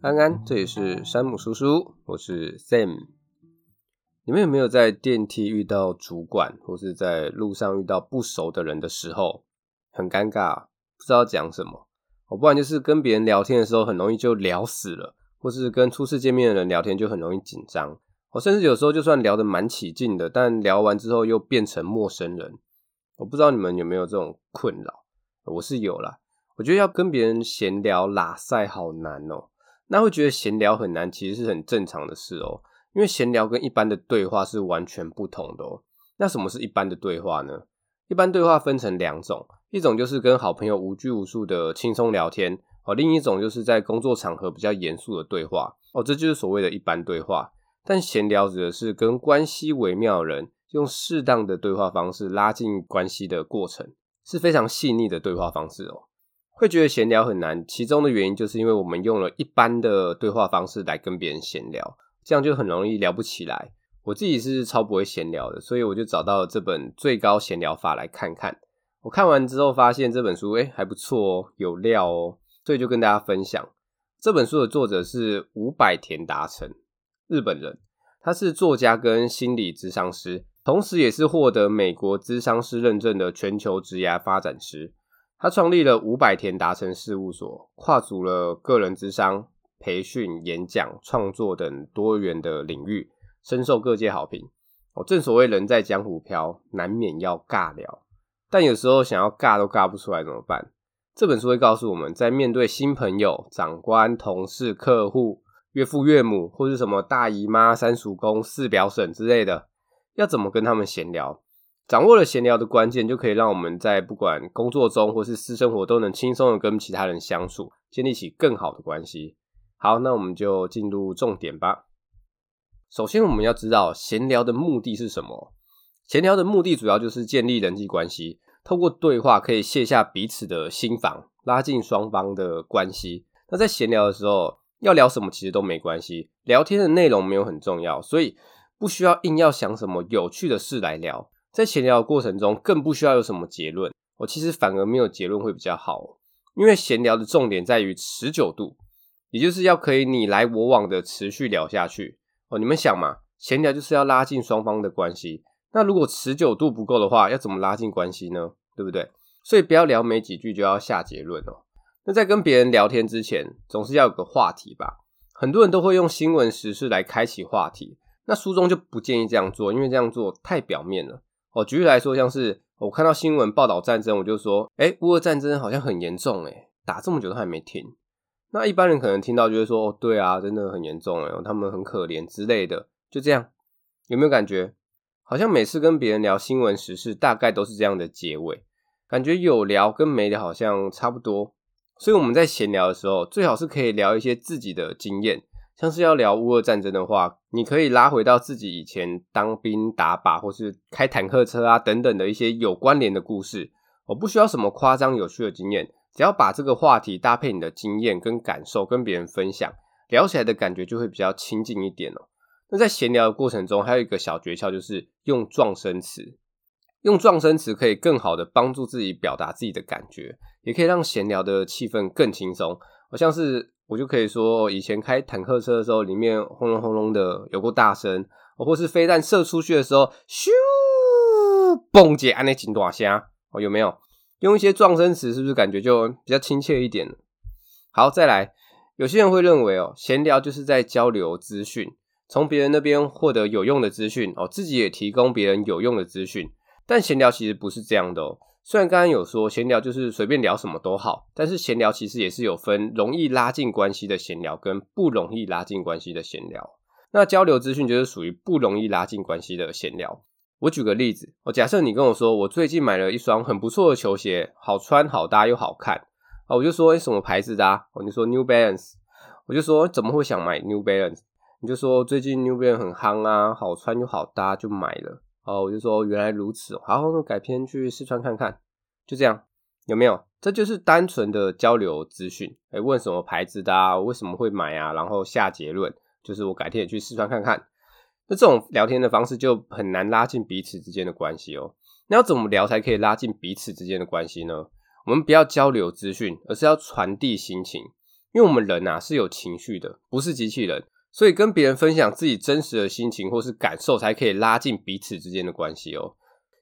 安安，这里是山姆叔叔，我是 Sam。你们有没有在电梯遇到主管，或是在路上遇到不熟的人的时候，很尴尬，不知道讲什么？我，不然就是跟别人聊天的时候，很容易就聊死了，或是跟初次见面的人聊天就很容易紧张。我甚至有时候就算聊得蛮起劲的，但聊完之后又变成陌生人。我不知道你们有没有这种困扰？我是有啦。我觉得要跟别人闲聊拉塞好难喔。那会觉得闲聊很难，其实是很正常的事喔，因为闲聊跟一般的对话是完全不同的喔。那什么是一般的对话呢？一般对话分成两种，一种就是跟好朋友无拘无束的轻松聊天喔，另一种就是在工作场合比较严肃的对话哦，这就是所谓的一般对话。但闲聊指的是跟关系微妙的人用适当的对话方式拉近关系的过程，是非常细腻的对话方式喔。会觉得闲聊很难，其中的原因就是因为我们用了一般的对话方式来跟别人闲聊，这样就很容易聊不起来。我自己是超不会闲聊的，所以我就找到了这本《最高闲聊法》来看看。我看完之后发现这本书诶还不错哦，有料哦，所以就跟大家分享。这本书的作者是伍百田达成，日本人，他是作家跟心理咨商师，同时也是获得美国咨商师认证的全球职涯发展师。他创立了五百田达成事务所，跨足了个人智商、培训、演讲、创作等多元的领域，深受各界好评。哦，正所谓人在江湖飘，难免要尬聊，但有时候想要尬都尬不出来怎么办？这本书会告诉我们在面对新朋友、长官、同事、客户、岳父岳母，或是什么大姨妈、三叔公、四表婶之类的，要怎么跟他们闲聊。掌握了闲聊的关键，就可以让我们在不管工作中或是私生活都能轻松的跟其他人相处，建立起更好的关系。好，那我们就进入重点吧。首先，我们要知道闲聊的目的是什么？闲聊的目的主要就是建立人际关系，透过对话可以卸下彼此的心防，拉近双方的关系。那在闲聊的时候，要聊什么其实都没关系，聊天的内容没有很重要，所以不需要硬要想什么有趣的事来聊。在闲聊的过程中，更不需要有什么结论。我其实反而没有结论会比较好，因为闲聊的重点在于持久度，也就是要可以你来我往的持续聊下去。哦，你们想嘛，闲聊就是要拉近双方的关系。那如果持久度不够的话，要怎么拉近关系呢？对不对？所以不要聊没几句就要下结论哦。那在跟别人聊天之前，总是要有个话题吧。很多人都会用新闻时事来开启话题，那书中就不建议这样做，因为这样做太表面了。我举例来说，像是我看到新闻报道战争，我就说，诶，乌俄战争好像很严重，诶，打这么久都还没停。那一般人可能听到就会说，哦，对啊，真的很严重，诶，他们很可怜之类的，就这样，有没有感觉？好像每次跟别人聊新闻时事，大概都是这样的结尾，感觉有聊跟没聊好像差不多。所以我们在闲聊的时候，最好是可以聊一些自己的经验。像是要聊乌俄战争的话，你可以拉回到自己以前当兵打靶，或是开坦克车啊等等的一些有关联的故事。我不需要什么夸张有趣的经验，只要把这个话题搭配你的经验跟感受跟别人分享，聊起来的感觉就会比较亲近一点哦。那在闲聊的过程中，还有一个小诀窍，就是用撞声词。用撞声词可以更好的帮助自己表达自己的感觉，也可以让闲聊的气氛更轻松。好像是。我就可以说，以前开坦克车的时候，里面轰隆轰隆的有过大声，或是飞弹射出去的时候，咻，蹦姐安那金大声，哦，有没有？用一些撞声词，是不是感觉就比较亲切一点？好，再来，有些人会认为哦，闲聊就是在交流资讯，从别人那边获得有用的资讯，哦，自己也提供别人有用的资讯，但闲聊其实不是这样的哦。虽然刚刚有说闲聊就是随便聊什么都好，但是闲聊其实也是有分容易拉近关系的闲聊跟不容易拉近关系的闲聊。那交流资讯就是属于不容易拉近关系的闲聊。我举个例子，我假设你跟我说我最近买了一双很不错的球鞋，好穿好搭又好看啊，我就说什么牌子的啊？我就说 New Balance，我就说怎么会想买 New Balance？你就说最近 New Balance 很夯啊，好穿又好搭就买了。哦，我就说原来如此，好，那改天去试穿看看，就这样，有没有？这就是单纯的交流资讯。诶，问什么牌子的啊？为什么会买啊？然后下结论，就是我改天也去试穿看看。那这种聊天的方式就很难拉近彼此之间的关系哦。那要怎么聊才可以拉近彼此之间的关系呢？我们不要交流资讯，而是要传递心情。因为我们人啊是有情绪的，不是机器人，所以跟别人分享自己真实的心情或是感受，才可以拉近彼此之间的关系哦。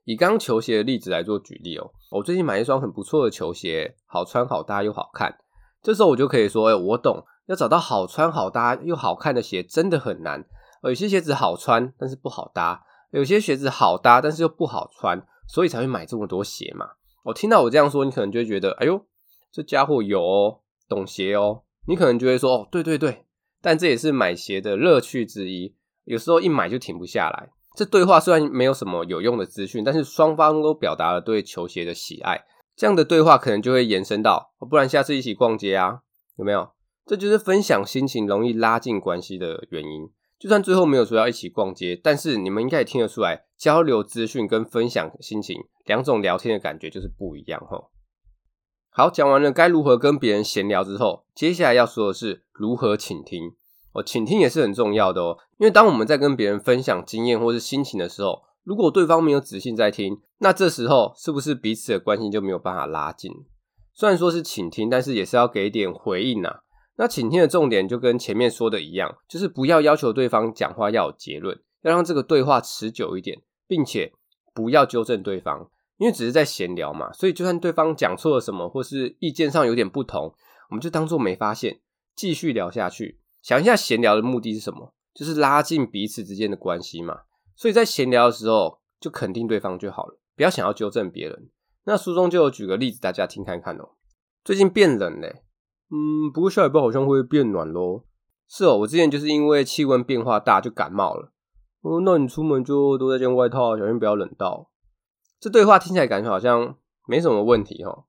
以刚球鞋的例子来做举例哦，我最近买一双很不错的球鞋，好穿好搭又好看。这时候我就可以说，哎，我懂，要找到好穿好搭又好看的鞋真的很难。有些鞋子好穿，但是不好搭；有些鞋子好搭，但是又不好穿，所以才会买这么多鞋嘛。我听到我这样说，你可能就会觉得，哎呦，这家伙有哦，懂鞋哦。你可能就会说，哦，对对对，但这也是买鞋的乐趣之一。有时候一买就停不下来。这对话虽然没有什么有用的资讯，但是双方都表达了对球鞋的喜爱。这样的对话可能就会延伸到，不然下次一起逛街啊，有没有？这就是分享心情容易拉近关系的原因。就算最后没有说要一起逛街，但是你们应该也听得出来，交流资讯跟分享心情两种聊天的感觉就是不一样齁。好，讲完了该如何跟别人闲聊之后，接下来要说的是如何倾听。哦，倾听也是很重要的哦，因为当我们在跟别人分享经验或是心情的时候，如果对方没有仔细在听，那这时候是不是彼此的关系就没有办法拉近？虽然说是倾听，但是也是要给点回应呐。那倾听的重点就跟前面说的一样，就是不要要求对方讲话要有结论，要让这个对话持久一点，并且不要纠正对方，因为只是在闲聊嘛，所以就算对方讲错了什么，或是意见上有点不同，我们就当做没发现，继续聊下去。想一下，闲聊的目的是什么？就是拉近彼此之间的关系嘛。所以在闲聊的时候，就肯定对方就好了，不要想要纠正别人。那书中就有举个例子，大家听看看哦。最近变冷嘞，嗯，不过下礼拜好像会变暖咯。是哦，我之前就是因为气温变化大就感冒了。哦，那你出门就多带件外套，小心不要冷到。这对话听起来感觉好像没什么问题哦。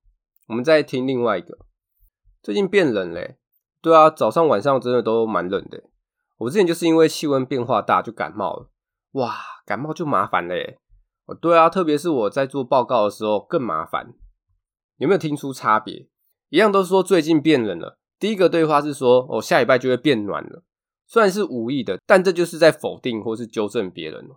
我们再听另外一个，最近变冷嘞。对啊，早上晚上真的都蛮冷的。我之前就是因为气温变化大就感冒了，哇，感冒就麻烦嘞。哦，对啊，特别是我在做报告的时候更麻烦。有没有听出差别？一样都说最近变冷了。第一个对话是说，哦，下礼拜就会变暖了。虽然是无意的，但这就是在否定或是纠正别人。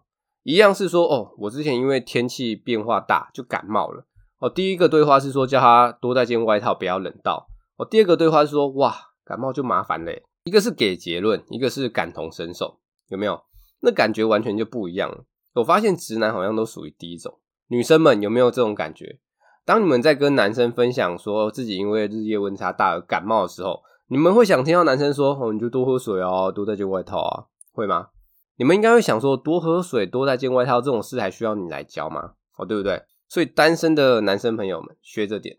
一样是说，哦，我之前因为天气变化大就感冒了。哦，第一个对话是说叫他多带件外套，不要冷到。哦，第二个对话是说，哇。感冒就麻烦嘞，一个是给结论，一个是感同身受，有没有？那感觉完全就不一样了。我发现直男好像都属于第一种，女生们有没有这种感觉？当你们在跟男生分享说自己因为日夜温差大而感冒的时候，你们会想听到男生说：“哦，你就多喝水哦，多带件外套啊，会吗？”你们应该会想说：“多喝水，多带件外套这种事还需要你来教吗？”哦，对不对？所以单身的男生朋友们学着点，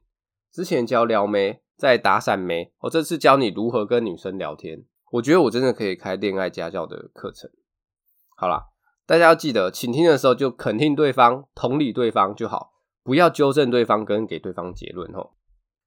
之前教撩妹。在打伞妹，我这次教你如何跟女生聊天。我觉得我真的可以开恋爱家教的课程。好啦，大家要记得，倾听的时候就肯定对方、同理对方就好，不要纠正对方跟给对方结论齁。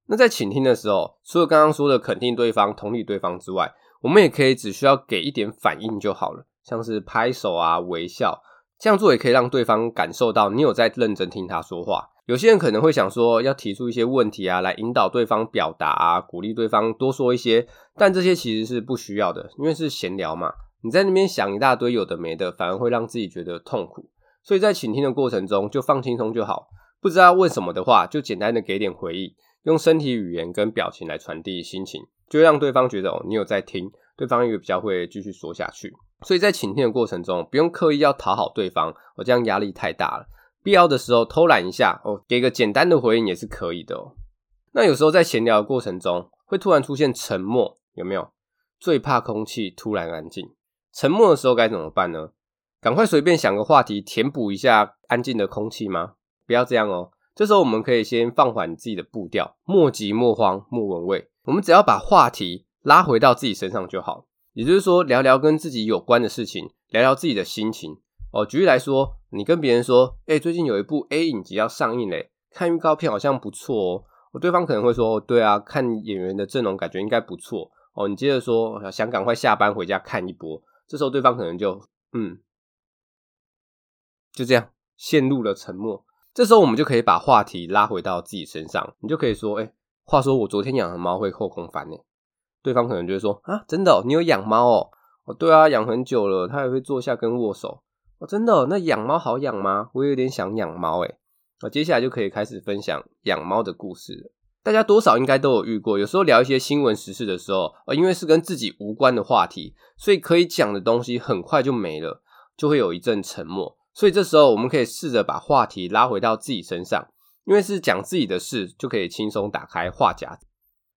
那在倾听的时候，除了刚刚说的肯定对方、同理对方之外，我们也可以只需要给一点反应就好了，像是拍手啊、微笑，这样做也可以让对方感受到你有在认真听他说话。有些人可能会想说，要提出一些问题啊，来引导对方表达啊，鼓励对方多说一些，但这些其实是不需要的，因为是闲聊嘛。你在那边想一大堆有的没的，反而会让自己觉得痛苦。所以在倾听的过程中，就放轻松就好。不知道问什么的话，就简单的给点回应，用身体语言跟表情来传递心情，就让对方觉得哦，你有在听，对方也比较会继续说下去。所以在倾听的过程中，不用刻意要讨好对方，我这样压力太大了。必要的时候偷懒一下哦，给个简单的回应也是可以的哦。那有时候在闲聊的过程中，会突然出现沉默，有没有？最怕空气突然安静。沉默的时候该怎么办呢？赶快随便想个话题填补一下安静的空气吗？不要这样哦。这时候我们可以先放缓自己的步调，莫急莫慌莫闻味。我们只要把话题拉回到自己身上就好。也就是说，聊聊跟自己有关的事情，聊聊自己的心情。哦，举例来说，你跟别人说，哎，最近有一部 A 影集要上映嘞，看预告片好像不错哦。我对方可能会说，对啊，看演员的阵容感觉应该不错哦。你接着说，想赶快下班回家看一波，这时候对方可能就，嗯，就这样陷入了沉默。这时候我们就可以把话题拉回到自己身上，你就可以说，哎，话说我昨天养的猫会后空翻呢。对方可能就会说，啊，真的，你有养猫哦？哦，对啊，养很久了，它也会坐下跟握手。哦，真的？那养猫好养吗？我有点想养猫诶。我接下来就可以开始分享养猫的故事了。大家多少应该都有遇过，有时候聊一些新闻时事的时候，呃，因为是跟自己无关的话题，所以可以讲的东西很快就没了，就会有一阵沉默。所以这时候我们可以试着把话题拉回到自己身上，因为是讲自己的事，就可以轻松打开话匣子。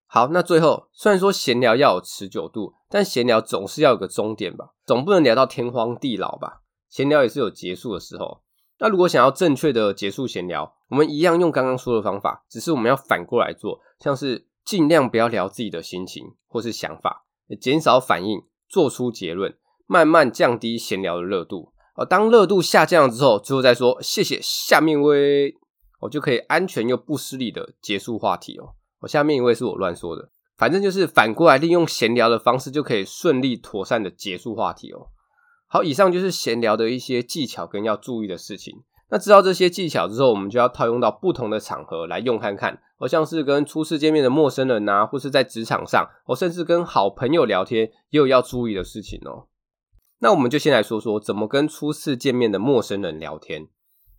好，那最后虽然说闲聊要有持久度，但闲聊总是要有个终点吧，总不能聊到天荒地老吧？闲聊也是有结束的时候。那如果想要正确的结束闲聊，我们一样用刚刚说的方法，只是我们要反过来做，像是尽量不要聊自己的心情或是想法，减少反应，做出结论，慢慢降低闲聊的热度。哦，当热度下降了之后，最后再说谢谢，下面微，我就可以安全又不失礼的结束话题哦。我下面一位是我乱说的，反正就是反过来利用闲聊的方式，就可以顺利妥善的结束话题哦。好，以上就是闲聊的一些技巧跟要注意的事情。那知道这些技巧之后，我们就要套用到不同的场合来用看看。哦，像是跟初次见面的陌生人啊，或是在职场上，我，甚至跟好朋友聊天，也有要注意的事情哦。那我们就先来说说怎么跟初次见面的陌生人聊天。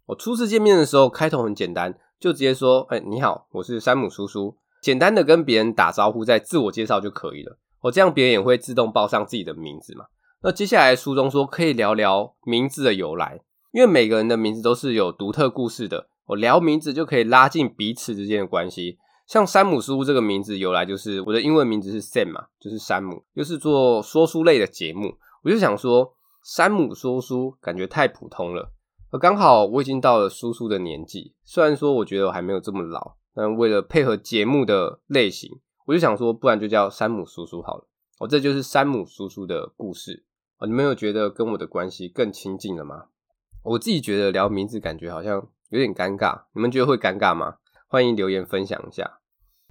我初次见面的时候，开头很简单，就直接说：“哎，你好，我是山姆叔叔。”简单的跟别人打招呼，再自我介绍就可以了。哦，这样别人也会自动报上自己的名字嘛。那接下来书中说可以聊聊名字的由来，因为每个人的名字都是有独特故事的。我聊名字就可以拉近彼此之间的关系。像山姆叔叔这个名字由来就是我的英文名字是 Sam 嘛，就是山姆，又是做说书类的节目，我就想说山姆说书感觉太普通了。而刚好我已经到了叔叔的年纪，虽然说我觉得我还没有这么老。但为了配合节目的类型，我就想说，不然就叫山姆叔叔好了。哦，这就是山姆叔叔的故事。哦，你们有觉得跟我的关系更亲近了吗？我自己觉得聊名字感觉好像有点尴尬，你们觉得会尴尬吗？欢迎留言分享一下。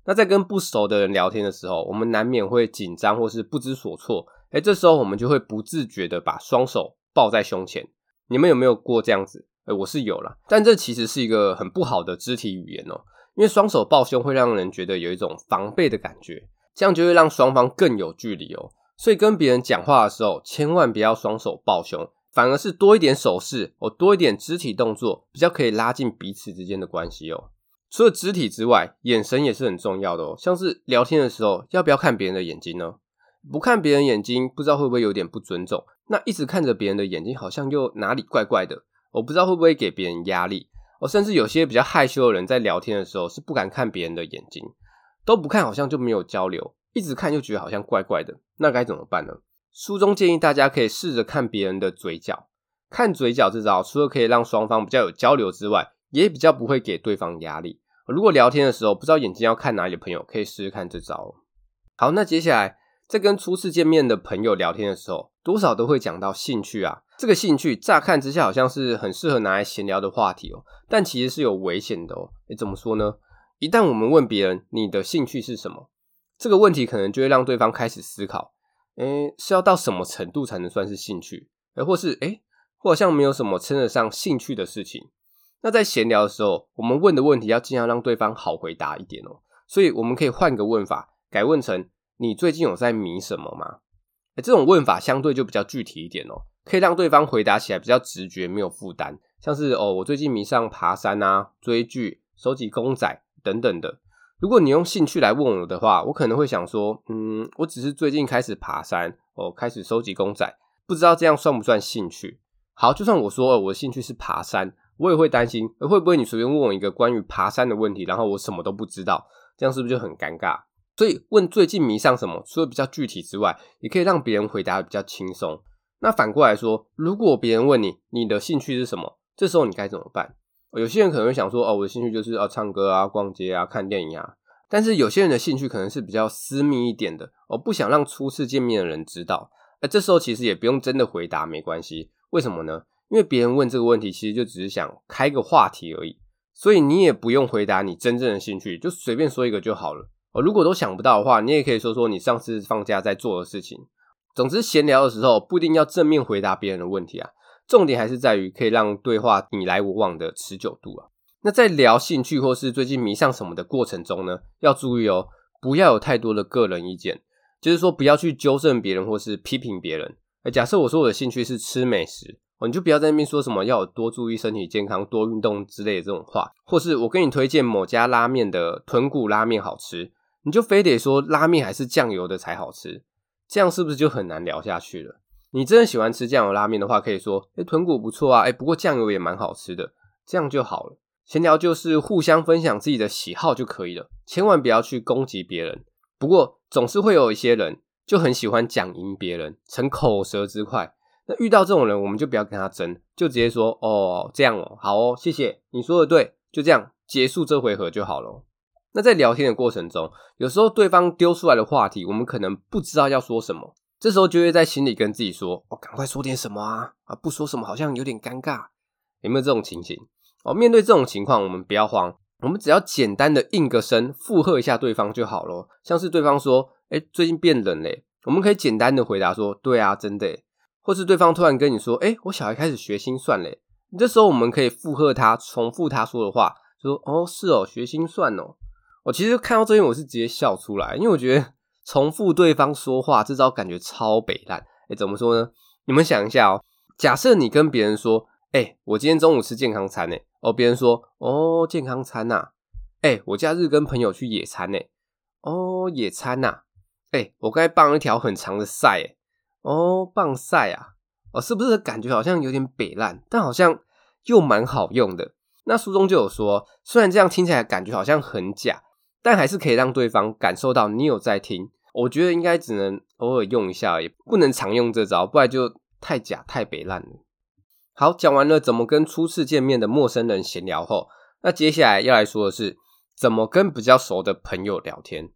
那在跟不熟的人聊天的时候，我们难免会紧张或是不知所措。诶，这时候我们就会不自觉的把双手抱在胸前。你们有没有过这样子？诶，我是有啦，但这其实是一个很不好的肢体语言哦。因为双手抱胸会让人觉得有一种防备的感觉，这样就会让双方更有距离哦。所以跟别人讲话的时候，千万不要双手抱胸，反而是多一点手势哦，多一点肢体动作，比较可以拉近彼此之间的关系哦。除了肢体之外，眼神也是很重要的哦。像是聊天的时候，要不要看别人的眼睛呢？不看别人眼睛，不知道会不会有点不尊重？那一直看着别人的眼睛，好像又哪里怪怪的，我不知道会不会给别人压力。哦，甚至有些比较害羞的人在聊天的时候是不敢看别人的眼睛，都不看好像就没有交流，一直看又觉得好像怪怪的，那该怎么办呢？书中建议大家可以试着看别人的嘴角，看嘴角这招除了可以让双方比较有交流之外，也比较不会给对方压力。如果聊天的时候不知道眼睛要看哪里的朋友，可以试试看这招。好，那接下来在跟初次见面的朋友聊天的时候，多少都会讲到兴趣啊。这个兴趣乍看之下好像是很适合拿来闲聊的话题哦，但其实是有危险的哦。诶，怎么说呢？一旦我们问别人你的兴趣是什么，这个问题可能就会让对方开始思考，诶，是要到什么程度才能算是兴趣？诶，或是诶，或像没有什么称得上兴趣的事情。那在闲聊的时候，我们问的问题要尽量让对方好回答一点哦。所以我们可以换个问法，改问成你最近有在迷什么吗？这种问法相对就比较具体一点哦。可以让对方回答起来比较直觉，没有负担。像是哦，我最近迷上爬山啊、追剧、收集公仔等等的。如果你用兴趣来问我的话，我可能会想说，嗯，我只是最近开始爬山，哦，开始收集公仔，不知道这样算不算兴趣？好，就算我说了我的兴趣是爬山，我也会担心，会不会你随便问我一个关于爬山的问题，然后我什么都不知道，这样是不是就很尴尬？所以问最近迷上什么，除了比较具体之外，也可以让别人回答比较轻松。那反过来说，如果别人问你你的兴趣是什么，这时候你该怎么办？有些人可能会想说，哦，我的兴趣就是啊，唱歌啊，逛街啊，看电影啊。但是有些人的兴趣可能是比较私密一点的，我不想让初次见面的人知道。那这时候其实也不用真的回答，没关系。为什么呢？因为别人问这个问题，其实就只是想开个话题而已，所以你也不用回答你真正的兴趣，就随便说一个就好了。如果都想不到的话，你也可以说说你上次放假在做的事情。总之，闲聊的时候不一定要正面回答别人的问题啊，重点还是在于可以让对话你来我往的持久度啊。那在聊兴趣或是最近迷上什么的过程中呢，要注意哦，不要有太多的个人意见，就是说不要去纠正别人或是批评别人。假设我说我的兴趣是吃美食，哦，你就不要在那边说什么要多注意身体健康、多运动之类的这种话，或是我跟你推荐某家拉面的豚骨拉面好吃，你就非得说拉面还是酱油的才好吃，这样是不是就很难聊下去了？你真的喜欢吃酱油拉面的话，可以说，诶，豚骨不错啊，诶，不过酱油也蛮好吃的，这样就好了。闲聊就是互相分享自己的喜好就可以了，千万不要去攻击别人。不过总是会有一些人就很喜欢讲赢别人，逞口舌之快。那遇到这种人，我们就不要跟他争，就直接说，哦，这样哦，好哦，谢谢，你说的对，就这样结束这回合就好了。那在聊天的过程中，有时候对方丢出来的话题，我们可能不知道要说什么。这时候就会在心里跟自己说：“哦，赶快说点什么啊！啊，不说什么好像有点尴尬。”有没有这种情形？哦，面对这种情况，我们不要慌，我们只要简单的应个声，附和一下对方就好了。像是对方说：“哎，最近变冷嘞。”我们可以简单的回答说：“对啊，真的。”或是对方突然跟你说：“哎，我小孩开始学心算嘞。”这时候我们可以附和他，重复他说的话，说：“哦，是哦，学心算哦。”我其实看到这边，我是直接笑出来，因为我觉得。重复对方说话，这招感觉超北烂。哎，怎么说呢？你们想一下哦，假设你跟别人说：“哎，我今天中午吃健康餐。”哎，哦，别人说：“哦，健康餐呐。”哎，我假日跟朋友去野餐。呢，哦，野餐呐。哎，我刚才棒了一条很长的赛。哎，哦，棒赛啊。哦，是不是感觉好像有点北烂，但好像又蛮好用的？那书中就有说，虽然这样听起来感觉好像很假，但还是可以让对方感受到你有在听。我觉得应该只能偶尔用一下，也不能常用这招，不然就太假太北烂了。好，讲完了怎么跟初次见面的陌生人闲聊后，那接下来要来说的是怎么跟比较熟的朋友聊天。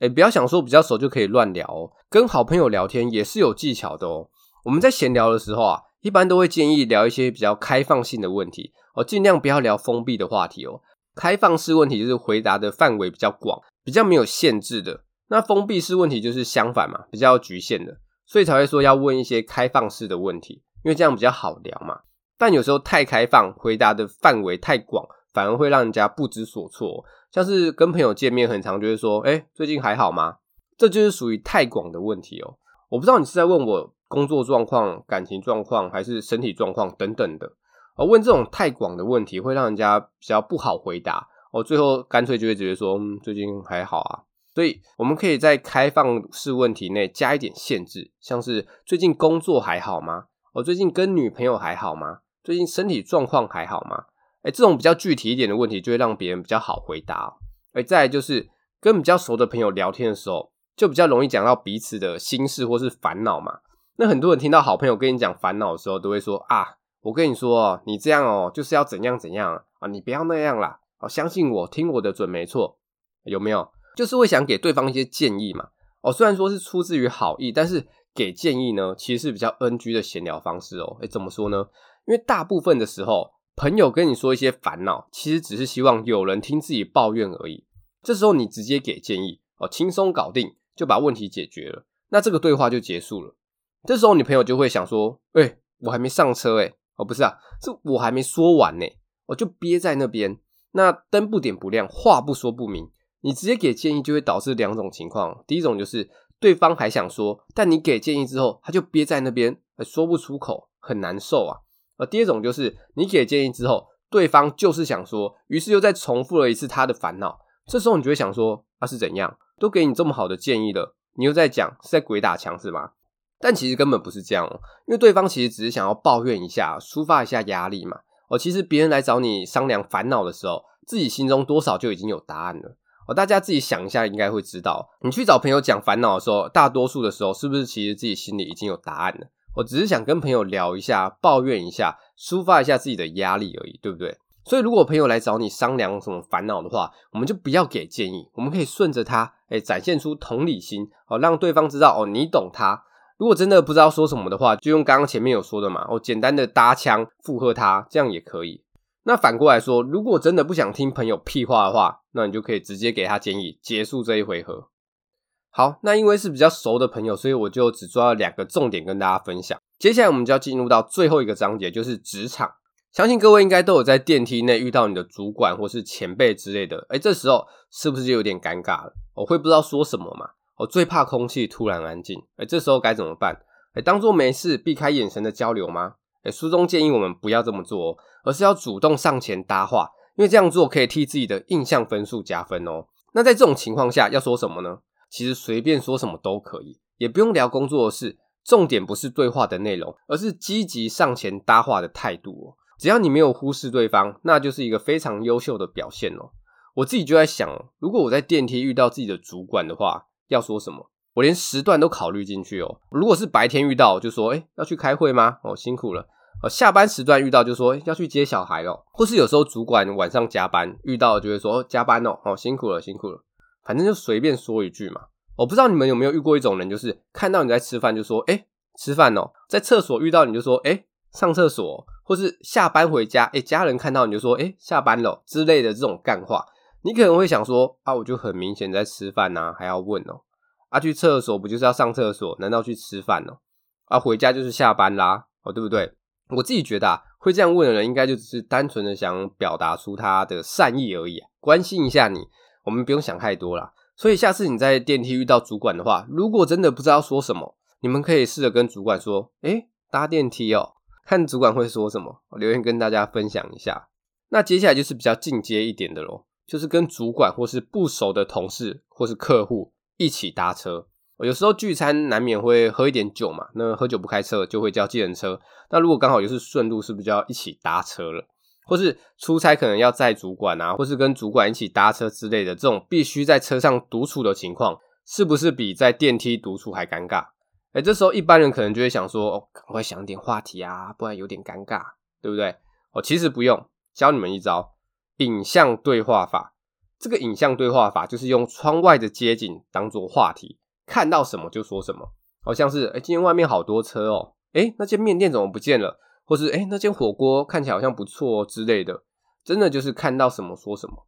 诶，不要想说比较熟就可以乱聊哦，跟好朋友聊天也是有技巧的哦。我们在闲聊的时候啊，一般都会建议聊一些比较开放性的问题哦，尽量不要聊封闭的话题哦。开放式问题就是回答的范围比较广，比较没有限制的。那封闭式问题就是相反嘛，比较局限的，所以才会说要问一些开放式的问题，因为这样比较好聊嘛。但有时候太开放，回答的范围太广，反而会让人家不知所措。像是跟朋友见面，很常就会说：“哎，最近还好吗？”这就是属于太广的问题哦。我不知道你是在问我工作状况、感情状况，还是身体状况等等的。而问这种太广的问题，会让人家比较不好回答。我最后干脆就会直接说：“嗯，最近还好啊。”所以，我们可以在开放式问题内加一点限制，像是最近工作还好吗？我最近跟女朋友还好吗？最近身体状况还好吗？哎，这种比较具体一点的问题，就会让别人比较好回答。哎，再来就是跟比较熟的朋友聊天的时候，就比较容易讲到彼此的心事或是烦恼嘛。那很多人听到好朋友跟你讲烦恼的时候，都会说啊，我跟你说哦，你这样哦，就是要怎样怎样啊，你不要那样啦，哦，相信我，听我的准没错，有没有？就是会想给对方一些建议嘛，哦，虽然说是出自于好意，但是给建议呢，其实是比较 NG 的闲聊方式哦。诶，怎么说呢？因为大部分的时候，朋友跟你说一些烦恼，其实只是希望有人听自己抱怨而已。这时候你直接给建议，哦，轻松搞定，就把问题解决了，那这个对话就结束了。这时候你朋友就会想说，诶，我还没上车诶，哦，不是啊，是我还没说完呢，我就憋在那边，那灯不点不亮，话不说不明。你直接给建议就会导致两种情况，第一种就是对方还想说，但你给建议之后，他就憋在那边，说不出口，很难受啊。而第二种就是你给建议之后，对方就是想说，于是又再重复了一次他的烦恼，这时候你就会想说，啊是怎样？都给你这么好的建议了，你又在讲，是在鬼打墙是吗？但其实根本不是这样，因为对方其实只是想要抱怨一下，抒发一下压力嘛。哦，其实别人来找你商量烦恼的时候，自己心中多少就已经有答案了。哦，大家自己想一下，应该会知道，你去找朋友讲烦恼的时候，大多数的时候，是不是其实自己心里已经有答案了？我只是想跟朋友聊一下，抱怨一下，抒发一下自己的压力而已，对不对？所以，如果朋友来找你商量什么烦恼的话，我们就不要给建议，我们可以顺着他，诶，展现出同理心，哦，让对方知道，哦，你懂他。如果真的不知道说什么的话，就用刚刚前面有说的嘛，哦，简单的搭腔附和他，这样也可以。那反过来说，如果真的不想听朋友屁话的话，那你就可以直接给他建议，结束这一回合。好，那因为是比较熟的朋友，所以我就只抓了两个重点跟大家分享。接下来我们就要进入到最后一个章节，就是职场。相信各位应该都有在电梯内遇到你的主管或是前辈之类的，诶，这时候是不是就有点尴尬了？我会不知道说什么嘛？我最怕空气突然安静，诶，这时候该怎么办？诶，当做没事，避开眼神的交流吗？诶，书中建议我们不要这么做哦，而是要主动上前搭话，因为这样做可以替自己的印象分数加分哦。那在这种情况下要说什么呢？其实随便说什么都可以，也不用聊工作的事。重点不是对话的内容，而是积极上前搭话的态度哦。只要你没有忽视对方，那就是一个非常优秀的表现哦。我自己就在想，如果我在电梯遇到自己的主管的话，要说什么？我连时段都考虑进去哦。如果是白天遇到，就说：“诶，要去开会吗？哦，辛苦了。”哦，下班时段遇到就说：“，要去接小孩了。”或是有时候主管晚上加班遇到，就会说：“加班哦，哦，辛苦了，辛苦了。”反正就随便说一句嘛。我不知道你们有没有遇过一种人，就是看到你在吃饭就说：“诶，吃饭哦。”在厕所遇到你就说：“诶，上厕所。”或是下班回家，诶，家人看到你就说：“诶，下班了。”之类的这种干话。你可能会想说：“啊，我就很明显在吃饭呐，还要问哦。”啊，去厕所不就是要上厕所？难道去吃饭哦？啊，回家就是下班啦，哦，对不对？我自己觉得啊，会这样问的人，应该就只是单纯的想表达出他的善意而已，关心一下你。我们不用想太多啦。所以下次你在电梯遇到主管的话，如果真的不知道说什么，你们可以试着跟主管说：“诶，搭电梯哦。”看主管会说什么，留言跟大家分享一下。那接下来就是比较进阶一点的咯，就是跟主管或是不熟的同事或是客户。一起搭车，有时候聚餐难免会喝一点酒嘛。那喝酒不开车，就会叫计程车。那如果刚好也是顺路，是不是就要一起搭车了？或是出差可能要载主管啊，或是跟主管一起搭车之类的，这种必须在车上独处的情况，是不是比在电梯独处还尴尬？哎，这时候一般人可能就会想说，哦，赶快想点话题啊，不然有点尴尬，对不对？哦，其实不用，教你们一招，影像对话法。这个影像对话法就是用窗外的街景当做话题，看到什么就说什么。好像是，哎，今天外面好多车哦，哎，那间面店怎么不见了？或是，哎，那间火锅看起来好像不错哦之类的。真的就是看到什么说什么。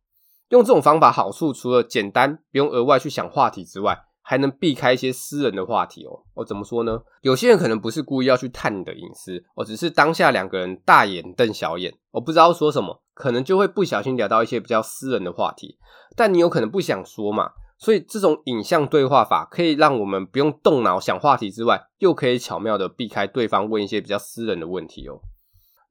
用这种方法好处除了简单，不用额外去想话题之外，还能避开一些私人的话题哦。我怎么说呢？有些人可能不是故意要去探你的隐私，哦，只是当下两个人大眼瞪小眼，我不知道说什么。可能就会不小心聊到一些比较私人的话题，但你有可能不想说嘛，所以这种影像对话法可以让我们不用动脑想话题之外，又可以巧妙的避开对方问一些比较私人的问题哦。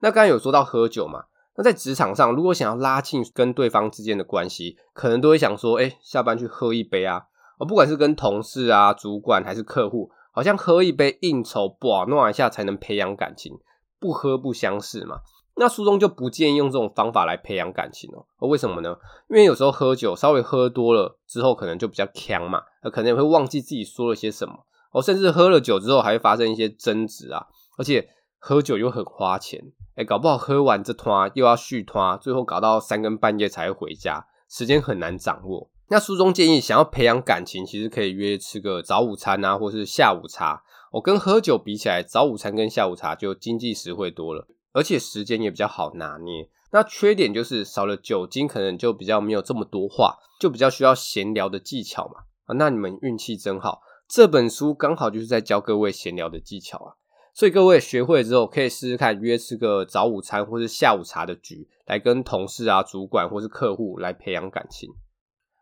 那刚才有说到喝酒嘛，那在职场上如果想要拉近跟对方之间的关系，可能都会想说，哎，下班去喝一杯啊，而，不管是跟同事啊、主管还是客户，好像喝一杯应酬，把弄一下才能培养感情，不喝不相识嘛。那书中就不建议用这种方法来培养感情哦。为什么呢？因为有时候喝酒稍微喝多了之后，可能就比较锵嘛，可能也会忘记自己说了些什么哦，甚至喝了酒之后还会发生一些争执啊。而且喝酒又很花钱，哎，搞不好喝完这摊又要续摊，最后搞到三更半夜才会回家，时间很难掌握。那书中建议，想要培养感情，其实可以约吃个早午餐啊，或是下午茶。我跟喝酒比起来，早午餐跟下午茶就经济实惠多了。而且时间也比较好拿捏，那缺点就是少了酒精，可能就比较没有这么多话，就比较需要闲聊的技巧嘛。啊，那你们运气真好，这本书刚好就是在教各位闲聊的技巧啊。所以各位学会之后，可以试试看约吃个早午餐或是下午茶的局，来跟同事啊、主管或是客户来培养感情。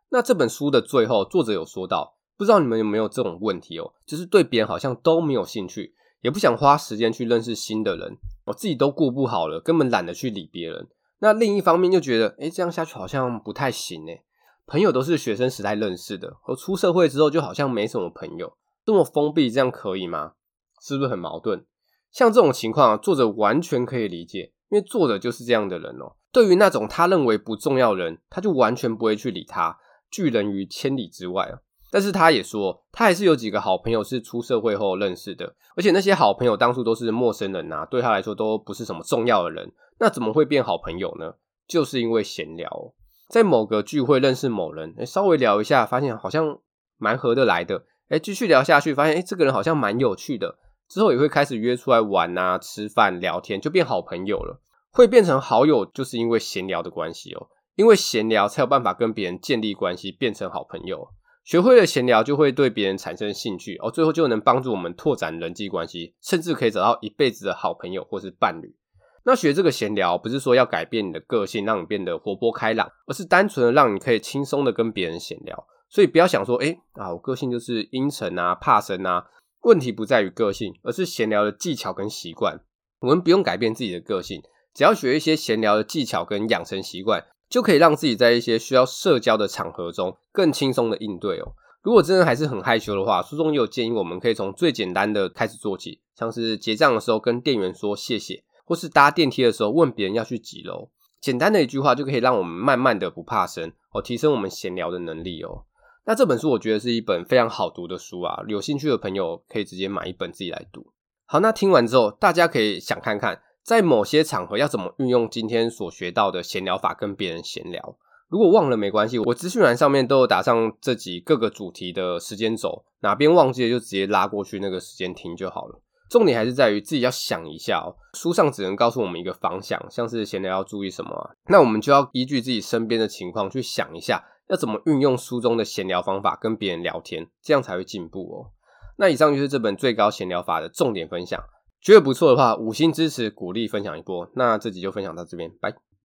那这本书的最后，作者有说到，不知道你们有没有这种问题哦，就是对别人好像都没有兴趣，也不想花时间去认识新的人。我自己都顾不好了，根本懒得去理别人。那另一方面就觉得，诶，这样下去好像不太行诶。朋友都是学生时代认识的，我出社会之后就好像没什么朋友，这么封闭，这样可以吗？是不是很矛盾？像这种情况，作者完全可以理解，因为作者就是这样的人哦。对于那种他认为不重要的人，他就完全不会去理他，拒人于千里之外啊。但是他也说，他还是有几个好朋友是出社会后认识的，而且那些好朋友当初都是陌生人啊，对他来说都不是什么重要的人，那怎么会变好朋友呢？就是因为闲聊，在某个聚会认识某人，稍微聊一下，发现好像蛮合得来的，诶，继续聊下去，发现诶，这个人好像蛮有趣的，之后也会开始约出来玩啊、吃饭、聊天，就变好朋友了。会变成好友，就是因为闲聊的关系哦，因为闲聊才有办法跟别人建立关系，变成好朋友。学会了闲聊，就会对别人产生兴趣哦，最后就能帮助我们拓展人际关系，甚至可以找到一辈子的好朋友或是伴侣。那学这个闲聊，不是说要改变你的个性，让你变得活泼开朗，而是单纯的让你可以轻松的跟别人闲聊。所以不要想说，诶啊，我个性就是阴沉啊、怕生啊。问题不在于个性，而是闲聊的技巧跟习惯。我们不用改变自己的个性，只要学一些闲聊的技巧跟养成习惯，就可以让自己在一些需要社交的场合中更轻松的应对哦。如果真的还是很害羞的话，书中也有建议，我们可以从最简单的开始做起，像是结账的时候跟店员说谢谢，或是搭电梯的时候问别人要去几楼，简单的一句话就可以让我们慢慢的不怕生哦，提升我们闲聊的能力哦。那这本书我觉得是一本非常好读的书啊，有兴趣的朋友可以直接买一本自己来读。好，那听完之后，大家可以想看看，在某些场合要怎么运用今天所学到的闲聊法跟别人闲聊。如果忘了没关系，我资讯栏上面都有打上这集各个主题的时间轴，哪边忘记了就直接拉过去那个时间听就好了。重点还是在于自己要想一下哦，书上只能告诉我们一个方向，像是闲聊要注意什么，那我们就要依据自己身边的情况去想一下，要怎么运用书中的闲聊方法跟别人聊天，这样才会进步哦。那以上就是这本最高闲聊法的重点分享，觉得不错的话，五星支持鼓励分享一波。那这集就分享到这边，拜。